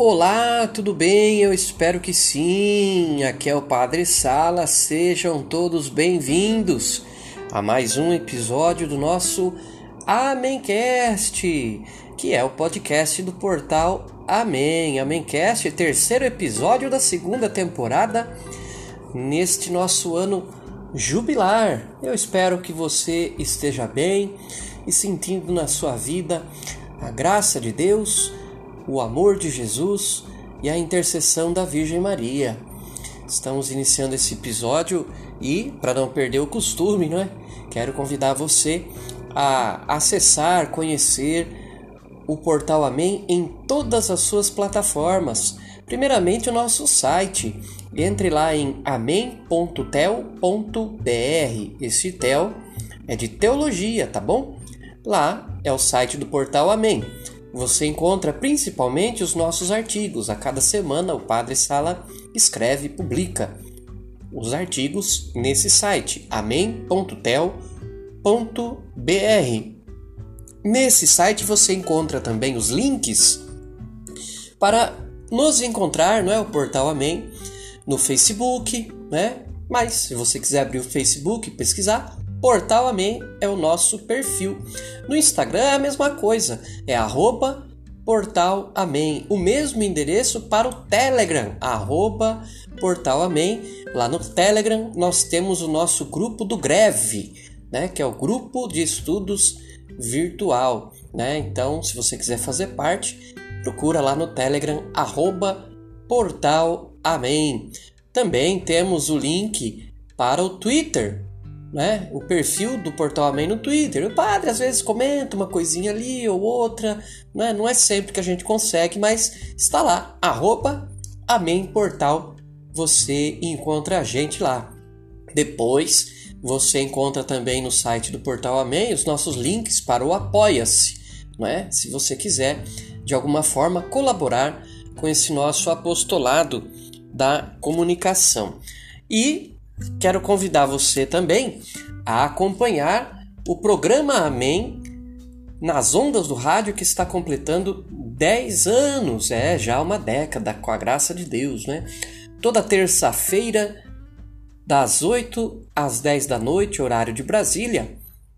Olá, tudo bem? Eu espero que sim. Aqui é o Padre Sala. Sejam todos bem-vindos a mais um episódio do nosso Amencast, que é o podcast do portal Amém. Amencast, terceiro episódio da segunda temporada neste nosso ano jubilar. Eu espero que você esteja bem e sentindo na sua vida a graça de Deus, o amor de Jesus e a intercessão da Virgem Maria. Estamos iniciando esse episódio e, para não perder o costume, não é? Quero convidar você a acessar, conhecer o portal Amém em todas as suas plataformas. Primeiramente, o nosso site. Entre lá em amém.tel.br. Esse tel é de teologia, tá bom? Lá é o site do portal Amém. Você encontra principalmente os nossos artigos. A cada semana o Padre Sala escreve e publica os artigos nesse site amém.tel.br. Nesse site você encontra também os links para nos encontrar, não é o portal Amém, no Facebook, né? Mas se você quiser abrir o Facebook pesquisar, Portal Amém é o nosso perfil. No Instagram é a mesma coisa, é arroba Portal Amém. O mesmo endereço para o Telegram, arroba Portal Amém. Lá no Telegram nós temos o nosso grupo do Greve, né? que é o grupo de estudos virtual. Né? Então, se você quiser fazer parte, procura lá no Telegram, arroba Portal Amém. Também temos o link para o Twitter, né? O perfil do Portal Amém no Twitter. O padre às vezes comenta uma coisinha ali ou outra, né? Não é sempre que a gente consegue, mas está lá, arroba Amém Portal. Você encontra a gente lá. Depois você encontra também no site do Portal Amém os nossos links para o Apoia-se, né? Se você quiser de alguma forma colaborar com esse nosso apostolado da comunicação. E quero convidar você também a acompanhar o programa Amém nas ondas do rádio que está completando 10 anos, é já uma década, com a graça de Deus, né? Toda terça-feira, das 8 às 10 da noite, horário de Brasília,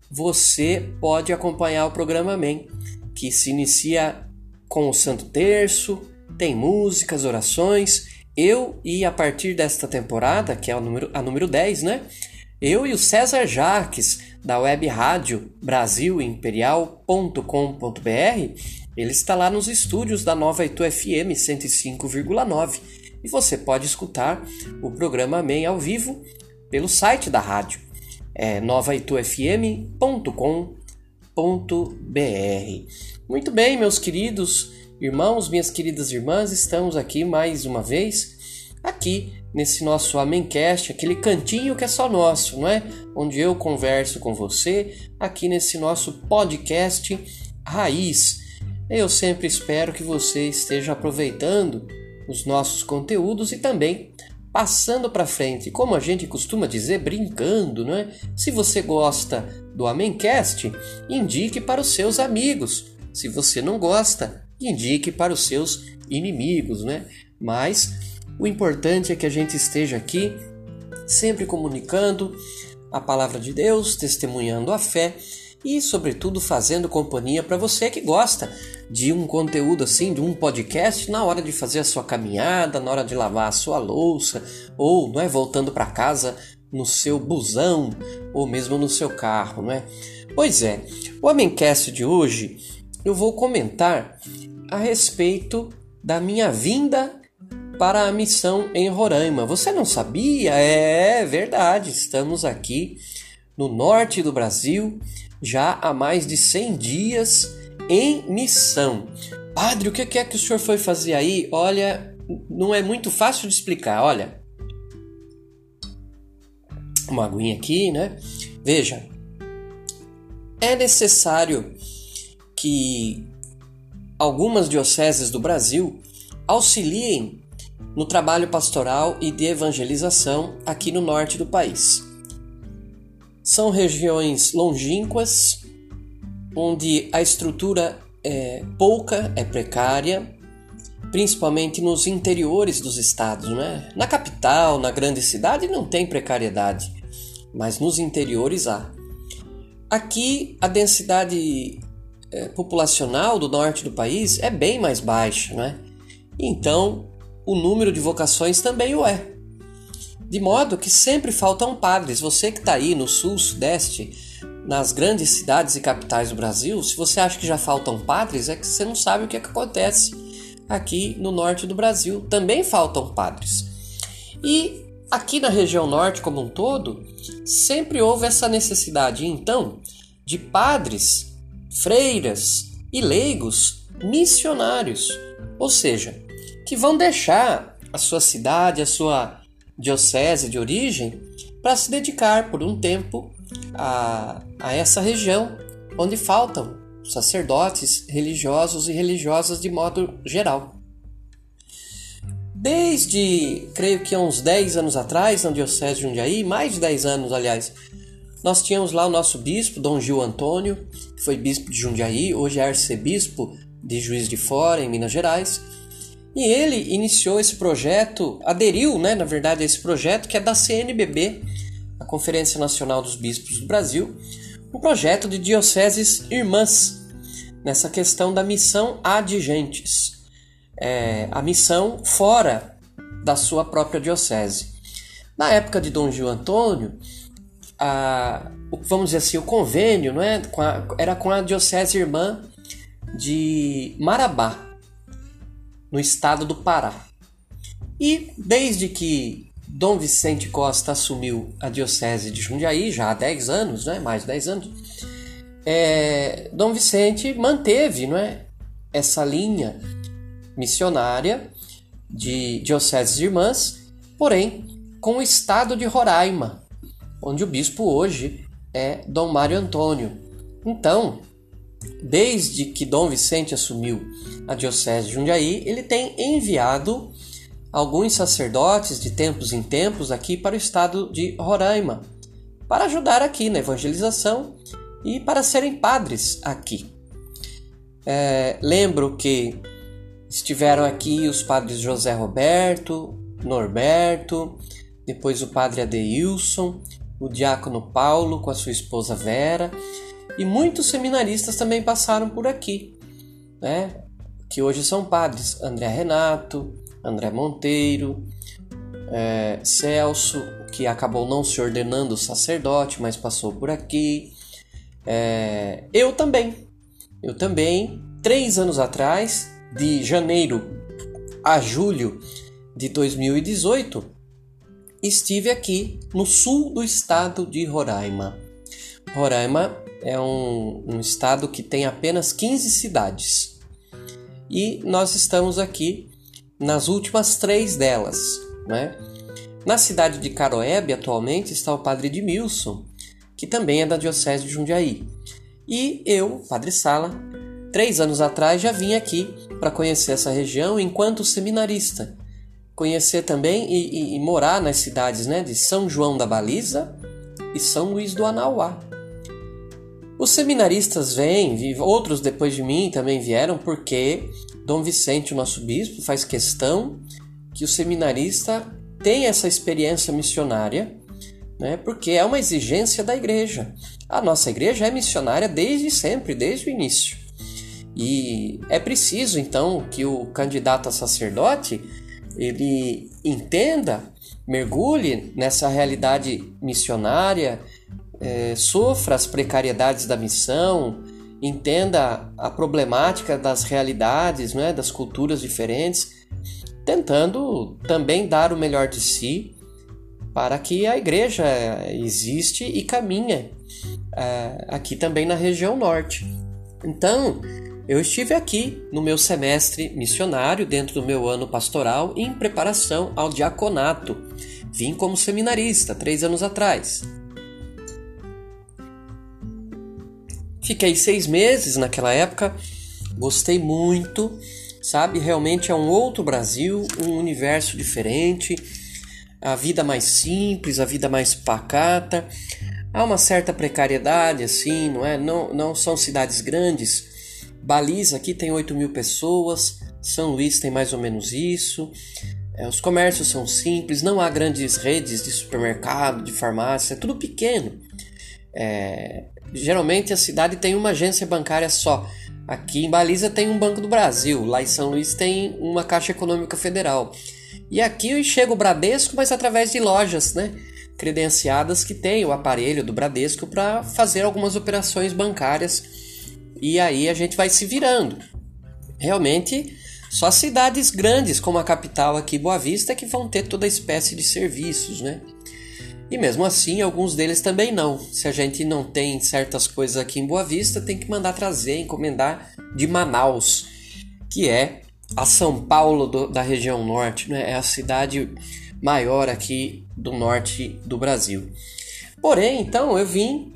você pode acompanhar o programa Amém, que se inicia com o Santo Terço, tem músicas, orações eu e a partir desta temporada, que é a número, a número 10, né? Eu e o César Jaques, da web rádio brasilimperial.com.br, ele está lá nos estúdios da Nova Itu FM 105,9 e você pode escutar o programa Amém ao vivo pelo site da rádio, é novaitufm.com.br. Muito bem, meus queridos Irmãos, minhas queridas irmãs, estamos aqui mais uma vez, aqui nesse nosso Amencast, aquele cantinho que é só nosso, não é? Onde eu converso com você, aqui nesse nosso podcast Raiz. Eu sempre espero que você esteja aproveitando os nossos conteúdos e também passando para frente, como a gente costuma dizer, brincando, não é? Se você gosta do Amencast, indique para os seus amigos. Se você não gosta, indique para os seus inimigos, né? Mas o importante é que a gente esteja aqui sempre comunicando a palavra de Deus, testemunhando a fé e, sobretudo, fazendo companhia para você que gosta de um conteúdo assim, de um podcast na hora de fazer a sua caminhada, na hora de lavar a sua louça ou, não é, voltando para casa no seu busão ou mesmo no seu carro, não é? Pois é, o Amencast de hoje eu vou comentar a respeito da minha vinda para a missão em Roraima. Você não sabia? É verdade, estamos aqui no norte do Brasil já há mais de 100 dias em missão. Padre, o que é que o senhor foi fazer aí? Olha, não é muito fácil de explicar. Olha, uma aguinha aqui, né? Veja, é necessário que algumas dioceses do Brasil auxiliem no trabalho pastoral e de evangelização aqui no norte do país. São regiões longínquas, onde a estrutura é pouca, é precária, principalmente nos interiores dos estados, né? Na capital, na grande cidade não tem precariedade, mas nos interiores há. Aqui a densidade populacional do norte do país é bem mais baixa, né? Então o número de vocações também o é. De modo que sempre faltam padres. Você que está aí no sul, sudeste, nas grandes cidades e capitais do Brasil, se você acha que já faltam padres, é que você não sabe o que, é que acontece aqui no norte do Brasil. Também faltam padres. E aqui na região norte como um todo, sempre houve essa necessidade, então, de padres, freiras e leigos missionários, ou seja, que vão deixar a sua cidade, a sua diocese de origem, para se dedicar por um tempo a, a essa região onde faltam sacerdotes religiosos e religiosas de modo geral. Desde, creio que há uns 10 anos atrás, na Diocese de Jundiaí, mais de 10 anos, aliás, nós tínhamos lá o nosso bispo, Dom Gil Antônio, que foi bispo de Jundiaí, hoje é arcebispo de Juiz de Fora, em Minas Gerais. E ele iniciou esse projeto, aderiu, né, na verdade, a esse projeto que é da CNBB, a Conferência Nacional dos Bispos do Brasil, um projeto de dioceses irmãs, nessa questão da missão adigentes, é, a missão fora da sua própria diocese. Na época de Dom Gil Antônio, a, vamos dizer assim, o convênio não é, com a, era com a diocese irmã de Marabá, no estado do Pará. E desde que Dom Vicente Costa assumiu a diocese de Jundiaí, já há 10 anos, né, mais de 10 anos, é, Dom Vicente manteve não é, essa linha missionária de dioceses irmãs, porém com o estado de Roraima, onde o bispo hoje é Dom Mário Antônio. Então, desde que Dom Vicente assumiu a Diocese de Jundiaí, ele tem enviado alguns sacerdotes de tempos em tempos aqui para o estado de Roraima, para ajudar aqui na evangelização e para serem padres aqui. É, lembro que estiveram aqui os padres José Roberto, Norberto, depois o padre Adeilson, o diácono Paulo com a sua esposa Vera e muitos seminaristas também passaram por aqui, né? que hoje são padres. André Renato, André Monteiro, é, Celso, que acabou não se ordenando sacerdote, mas passou por aqui. É, eu também. Eu também, três anos atrás, de janeiro a julho de 2018, estive aqui no sul do estado de Roraima. Roraima é um, um estado que tem apenas 15 cidades. E nós estamos aqui nas últimas três delas. Né? Na cidade de Caroebe, atualmente, está o padre Edmilson, que também é da Diocese de Jundiaí. E eu, Padre Sala, três anos atrás já vim aqui para conhecer essa região enquanto seminarista. Conhecer também e, e, e, morar nas cidades né, de São João da Baliza e São Luís do Anauá. Os seminaristas vêm, outros depois de mim também vieram, porque Dom Vicente, o nosso bispo, faz questão que o seminarista tenha essa experiência missionária, né? porque é uma exigência da igreja. A nossa igreja é missionária desde sempre, desde o início. E é preciso então que o candidato a sacerdote ele entenda, mergulhe nessa realidade missionária é, sofra as precariedades da missão, entenda a problemática das realidades, né, das culturas diferentes, tentando também dar o melhor de si para que a igreja existe e caminha é, aqui também na região norte. Então, eu estive aqui no meu semestre missionário, dentro do meu ano pastoral, em preparação ao diaconato. Vim como seminarista três anos atrás. Fiquei seis meses naquela época, gostei muito, sabe? Realmente é um outro Brasil, um universo diferente, a vida mais simples, a vida mais pacata. Há uma certa precariedade, assim, não é? Não, não são cidades grandes. Baliza aqui tem 8 mil pessoas, São Luís tem mais ou menos isso. É, os comércios são simples, não há grandes redes de supermercado, de farmácia, é tudo pequeno. É, geralmente a cidade tem uma agência bancária só. Aqui em Baliza tem um Banco do Brasil, lá em São Luís tem uma Caixa Econômica Federal. E aqui chega o Bradesco, mas através de lojas, né? Credenciadas que tem o aparelho do Bradesco para fazer algumas operações bancárias. E aí a gente vai se virando. Realmente, só cidades grandes como a capital aqui, Boa Vista, é que vão ter toda espécie de serviços, né? E mesmo assim, alguns deles também não. Se a gente não tem certas coisas aqui em Boa Vista, tem que mandar trazer, encomendar de Manaus, que é a São Paulo do, da região norte, né? é a cidade maior aqui do norte do Brasil. Porém, então eu vim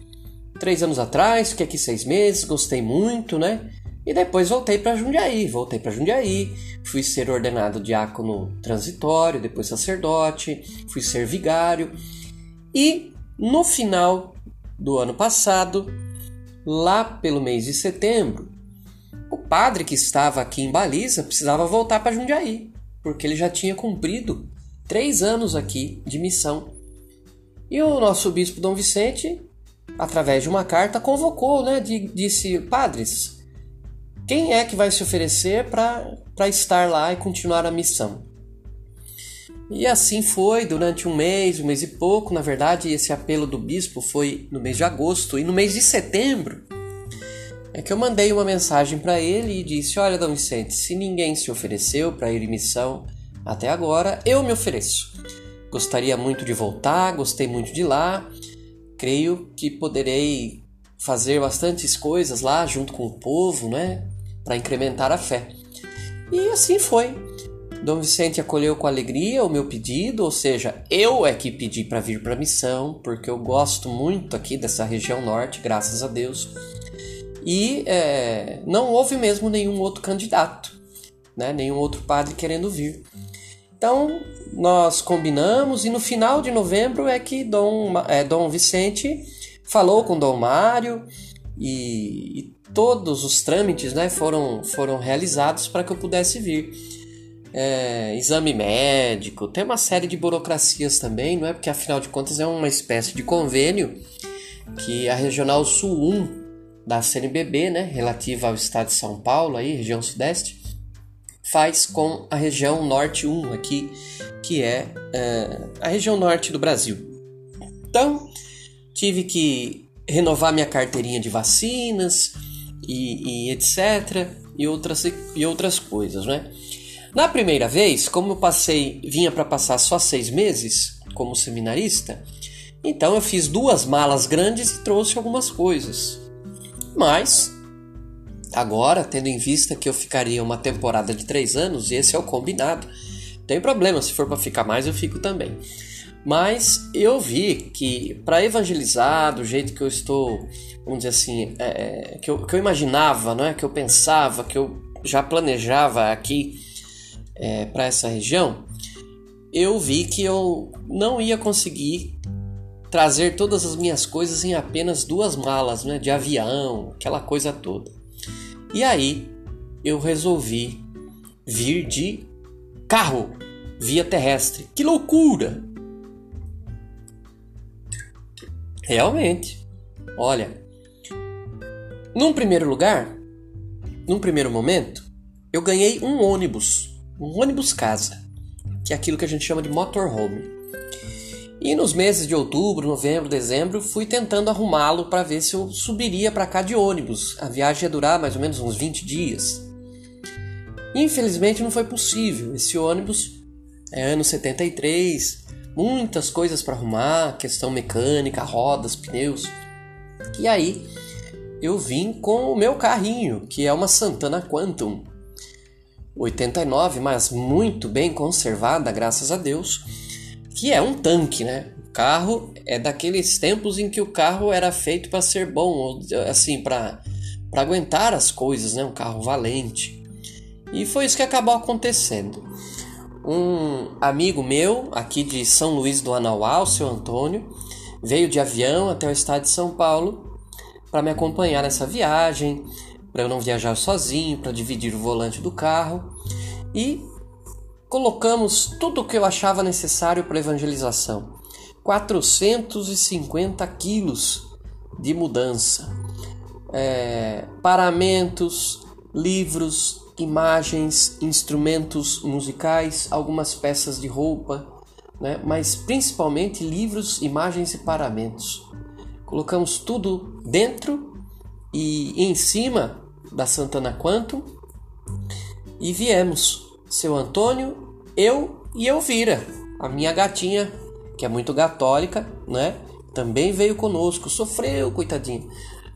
três anos atrás, fiquei aqui seis meses, gostei muito, né? E depois voltei para Jundiaí, voltei para Jundiaí, fui ser ordenado diácono transitório, depois sacerdote, fui ser vigário e no final do ano passado, lá pelo mês de setembro, o padre que estava aqui em Baliza precisava voltar para Jundiaí, porque ele já tinha cumprido três anos aqui de missão. E o nosso bispo Dom Vicente, através de uma carta, convocou, né? Disse: Padres, quem é que vai se oferecer para estar lá e continuar a missão? E assim foi durante um mês, um mês e pouco. Na verdade, esse apelo do bispo foi no mês de agosto. E no mês de setembro é que eu mandei uma mensagem para ele e disse: Olha, Dom Vicente, se ninguém se ofereceu para ir em missão até agora, eu me ofereço. Gostaria muito de voltar, gostei muito de lá. Creio que poderei fazer bastantes coisas lá junto com o povo, né? Para incrementar a fé. E assim foi. Dom Vicente acolheu com alegria o meu pedido, ou seja, eu é que pedi para vir para a missão, porque eu gosto muito aqui dessa região norte, graças a Deus. E é, não houve mesmo nenhum outro candidato, né? nenhum outro padre querendo vir. Então nós combinamos e no final de novembro é que Dom, é, Dom Vicente falou com Dom Mário e, e todos os trâmites né, foram, foram realizados para que eu pudesse vir é, exame médico, tem uma série de burocracias também, não é? Porque afinal de contas é uma espécie de convênio que a Regional Sul 1 da CNBB, né, relativa ao estado de São Paulo, aí, região sudeste, faz com a região Norte 1 aqui, que é, é a região norte do Brasil. Então, tive que renovar minha carteirinha de vacinas e, e etc. E outras, e outras coisas, né? Na primeira vez, como eu passei, vinha para passar só seis meses como seminarista, então eu fiz duas malas grandes e trouxe algumas coisas. Mas agora, tendo em vista que eu ficaria uma temporada de três anos, e esse é o combinado, tem problema, se for para ficar mais eu fico também. Mas eu vi que para evangelizar do jeito que eu estou, vamos dizer assim, é, é, que, eu, que eu imaginava, não é? que eu pensava, que eu já planejava aqui é, para essa região, eu vi que eu não ia conseguir trazer todas as minhas coisas em apenas duas malas, né, de avião, aquela coisa toda. E aí eu resolvi vir de carro via terrestre. Que loucura! Realmente. Olha, num primeiro lugar, num primeiro momento, eu ganhei um ônibus um ônibus casa, que é aquilo que a gente chama de motorhome. E nos meses de outubro, novembro, dezembro, fui tentando arrumá-lo para ver se eu subiria para cá de ônibus. A viagem ia durar mais ou menos uns 20 dias. Infelizmente não foi possível. Esse ônibus é ano 73, muitas coisas para arrumar, questão mecânica, rodas, pneus. E aí eu vim com o meu carrinho, que é uma Santana Quantum 89, mas muito bem conservada, graças a Deus, que é um tanque, né? O carro é daqueles tempos em que o carro era feito para ser bom, assim, para para aguentar as coisas, né? Um carro valente. E foi isso que acabou acontecendo. Um amigo meu, aqui de São Luís do Anauá, o seu Antônio, veio de avião até o estado de São Paulo para me acompanhar nessa viagem para eu não viajar sozinho, para dividir o volante do carro. e colocamos tudo o que eu achava necessário para evangelização. 450 quilos de mudança. É, paramentos, livros, imagens, instrumentos musicais, algumas peças de roupa, né? mas principalmente livros, imagens e paramentos. Colocamos tudo dentro e em cima da Santana Quantum e viemos. Seu Antônio, eu e Elvira, a minha gatinha, que é muito católica, né? Também veio conosco, sofreu, coitadinha.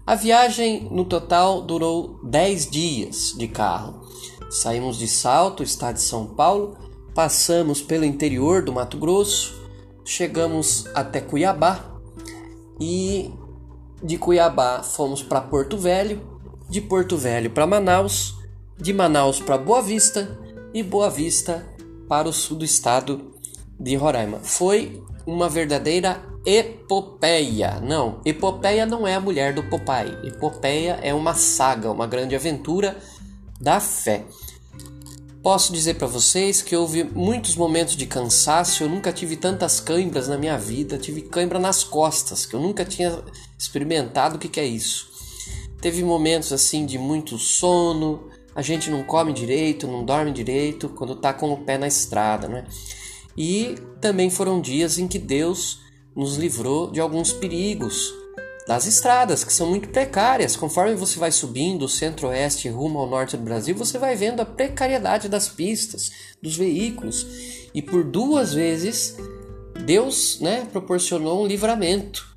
A viagem no total durou 10 dias de carro. Saímos de Salto, estado de São Paulo, passamos pelo interior do Mato Grosso, chegamos até Cuiabá e de Cuiabá fomos para Porto Velho, de Porto Velho para Manaus, de Manaus para Boa Vista e Boa Vista para o sul do estado de Roraima. Foi uma verdadeira epopeia. Não, epopeia não é a mulher do Popeye. Epopeia é uma saga, uma grande aventura da fé. Posso dizer para vocês que houve muitos momentos de cansaço, eu nunca tive tantas câimbras na minha vida, tive cãibra nas costas, que eu nunca tinha experimentado o que, que é isso. Teve momentos assim de muito sono, a gente não come direito, não dorme direito quando tá com o pé na estrada, né? E também foram dias em que Deus nos livrou de alguns perigos, das estradas, que são muito precárias. Conforme você vai subindo o centro-oeste rumo ao norte do Brasil, você vai vendo a precariedade das pistas, dos veículos. E por duas vezes, Deus né, proporcionou um livramento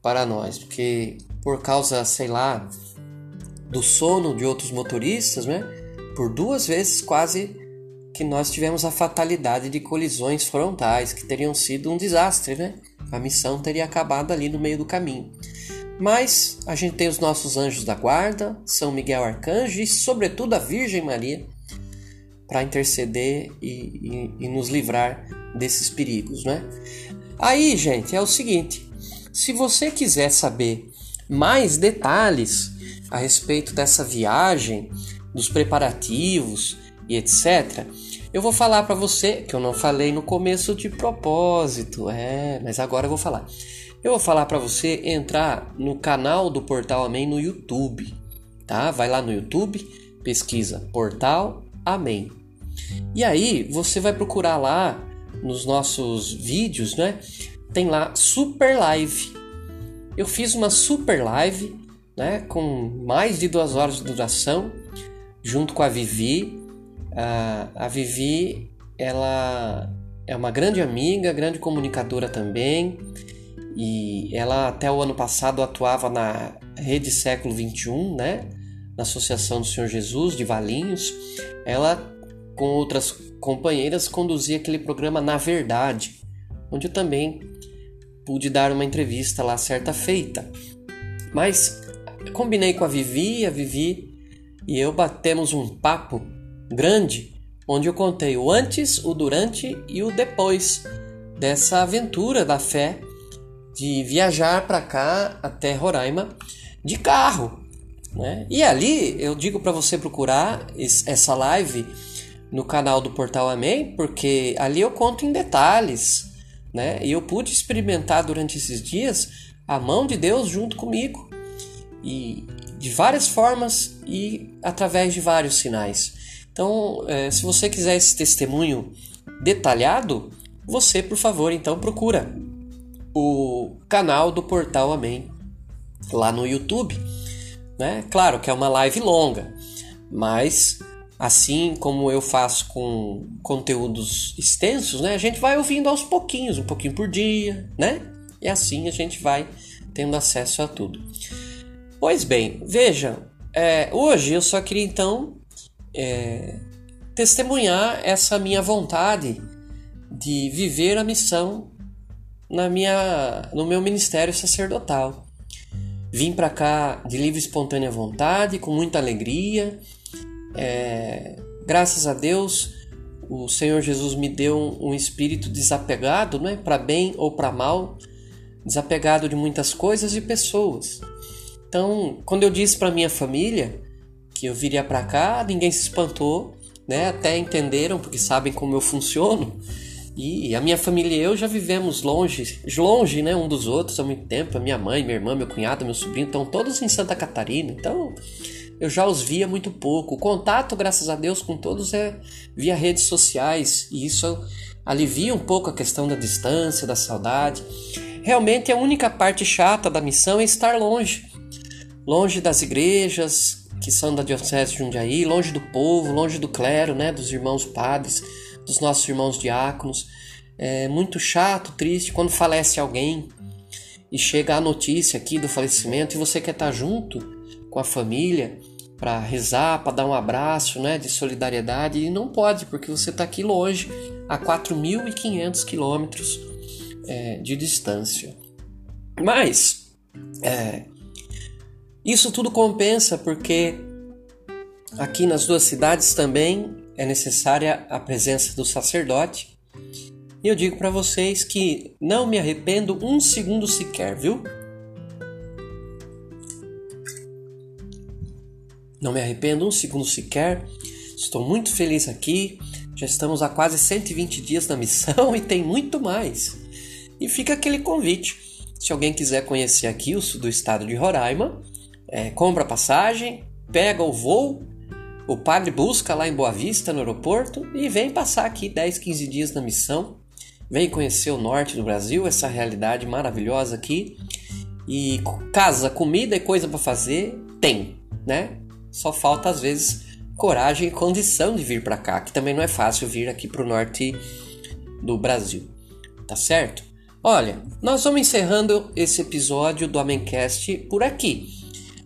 para nós, porque por causa, sei lá, do sono de outros motoristas, né, por duas vezes quase que nós tivemos a fatalidade de colisões frontais, que teriam sido um desastre, né? A missão teria acabado ali no meio do caminho. Mas a gente tem os nossos anjos da guarda, São Miguel Arcanjo e, sobretudo, a Virgem Maria para interceder e, e, e, nos livrar desses perigos, né? Aí, gente, é o seguinte: se você quiser saber mais detalhes a respeito dessa viagem, dos preparativos e etc., eu vou falar para você que eu não falei no começo de propósito, é, mas agora eu vou falar. Eu vou falar para você entrar no canal do Portal Amém no YouTube, tá? Vai lá no YouTube, pesquisa Portal Amém. E aí você vai procurar lá nos nossos vídeos, né? Tem lá Super Live. Eu fiz uma Super Live, né? Com mais de duas horas de duração, junto com a Vivi. A, a Vivi, ela é uma grande amiga, grande comunicadora também e ela até o ano passado atuava na Rede Século 21, né? Na Associação do Senhor Jesus de Valinhos. Ela, com outras companheiras, conduzia aquele programa Na Verdade, onde eu também pude dar uma entrevista lá certa feita. Mas combinei com a Vivi, a Vivi e eu batemos um papo grande, onde eu contei o antes, o durante e o depois dessa aventura da fé de viajar para cá até Roraima de carro, né? E ali eu digo para você procurar essa live no canal do Portal Amém, porque ali eu conto em detalhes, né? E eu pude experimentar durante esses dias a mão de Deus junto comigo e de várias formas e através de vários sinais. Então, é, se você quiser esse testemunho detalhado, você, por favor, então procura o canal do Portal Amém lá no YouTube. Né? Claro que é uma live longa, mas assim como eu faço com conteúdos extensos, né? A gente vai ouvindo aos pouquinhos, um pouquinho por dia, né? E assim a gente vai tendo acesso a tudo. Pois bem, veja, é, hoje eu só queria então é, testemunhar essa minha vontade de viver a missão na minha, no meu ministério sacerdotal. Vim para cá de livre e espontânea vontade, com muita alegria. É, graças a Deus, o Senhor Jesus me deu um, um espírito desapegado, né, para bem ou para mal, desapegado de muitas coisas e pessoas. Então, quando eu disse para minha família que eu viria para cá, ninguém se espantou, né? Até entenderam porque sabem como eu funciono. E a minha família e eu já vivemos longe, longe, né, um dos outros há muito tempo. A minha mãe, minha irmã, meu cunhado, meu sobrinho estão todos em Santa Catarina. Então, eu já os via muito pouco. O contato, graças a Deus, com todos é via redes sociais e isso alivia um pouco a questão da distância, da saudade. Realmente a única parte chata da missão é estar longe. Longe das igrejas que são da Diocese de Jundiaí, longe do povo, longe do clero, né, dos irmãos padres, dos nossos irmãos diáconos. É muito chato, triste quando falece alguém e chega a notícia aqui do falecimento e você quer estar junto com a família para rezar, para dar um abraço, né, de solidariedade e não pode porque você está aqui longe, a 4.500 quilômetros é, de distância. Mas é, isso tudo compensa porque aqui nas duas cidades também é necessária a presença do sacerdote. E eu digo para vocês que não me arrependo um segundo sequer, viu? Não me arrependo um segundo sequer. Estou muito feliz aqui. Já estamos há quase 120 dias na missão e tem muito mais. E fica aquele convite. Se alguém quiser conhecer aqui o sul do estado de Roraima, é, compra passagem, pega o voo, o padre busca lá em Boa Vista, no aeroporto, e vem passar aqui 10, 15 dias na missão. Vem conhecer o norte do Brasil, essa realidade maravilhosa aqui. E casa, comida e coisa para fazer, tem, né? Só falta às vezes coragem e condição de vir para cá, que também não é fácil vir aqui para o norte do Brasil. Tá certo? Olha, nós vamos encerrando esse episódio do Amencast por aqui.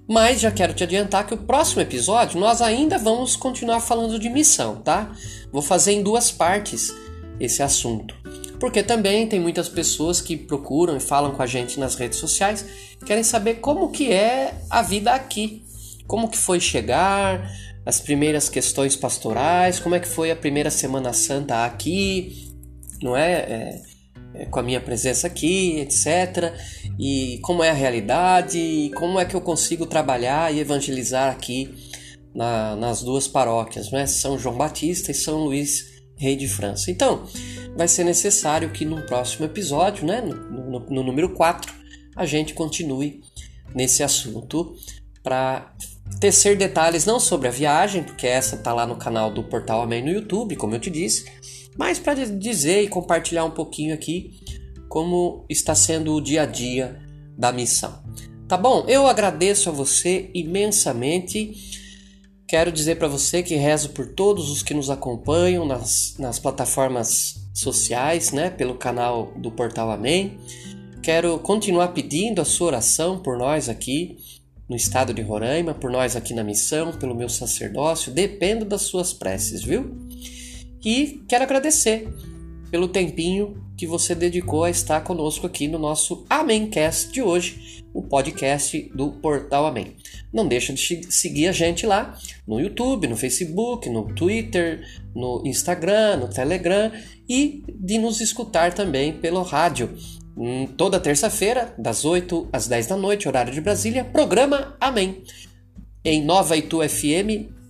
Mas já quero te adiantar que o próximo episódio nós ainda vamos continuar falando de missão, tá? Vou fazer em duas partes esse assunto. Porque também tem muitas pessoas que procuram e falam com a gente nas redes sociais, querem saber como que é a vida aqui, como que foi chegar, as primeiras questões pastorais, como é que foi a primeira Semana Santa aqui, não é? é, com a minha presença aqui, etc. E como é a realidade, e como é que eu consigo trabalhar e evangelizar aqui na, nas duas paróquias, né? São João Batista e São Luís Rei de França. Então, vai ser necessário que no próximo episódio, né, no, no, no número 4, a gente continue nesse assunto para tecer detalhes não sobre a viagem, porque essa tá lá no canal do Portal Amém no YouTube, como eu te disse, mas para dizer e compartilhar um pouquinho aqui como está sendo o dia a dia da missão. Tá bom? Eu agradeço a você imensamente. Quero dizer para você que rezo por todos os que nos acompanham nas, nas plataformas sociais, né, pelo canal do Portal Amém. Quero continuar pedindo a sua oração por nós aqui no estado de Roraima, por nós aqui na missão, pelo meu sacerdócio, dependo das suas preces, viu? E quero agradecer pelo tempinho que você dedicou a estar conosco aqui no nosso Amémcast de hoje, o podcast do Portal Amém. Não deixa de seguir a gente lá no YouTube, no Facebook, no Twitter, no Instagram, no Telegram e de nos escutar também pelo rádio Hum, toda terça-feira, das 8 às 10 da noite, horário de Brasília, programa Amém. Em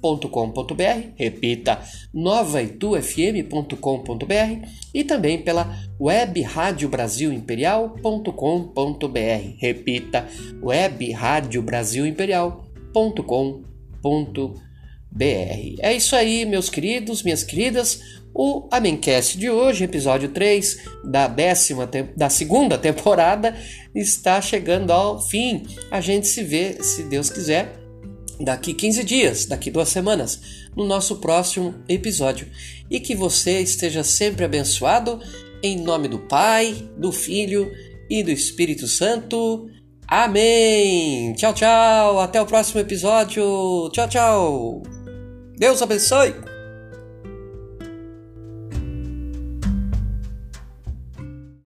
novaitufm.com.br, repita, novaitufm.com.br e também pela web rádio Brasil Imperial.com.br, repita, web rádio Brasil Imperial.com.br. É isso aí, meus queridos, minhas queridas. O Amencast de hoje, episódio 3 da décima da segunda temporada, está chegando ao fim. A gente se vê, se Deus quiser, daqui 15 dias, daqui duas semanas, no nosso próximo episódio. E que você esteja sempre abençoado em nome do Pai, do Filho e do Espírito Santo. Amém. Tchau, tchau. Até o próximo episódio. Tchau, tchau. Deus abençoe.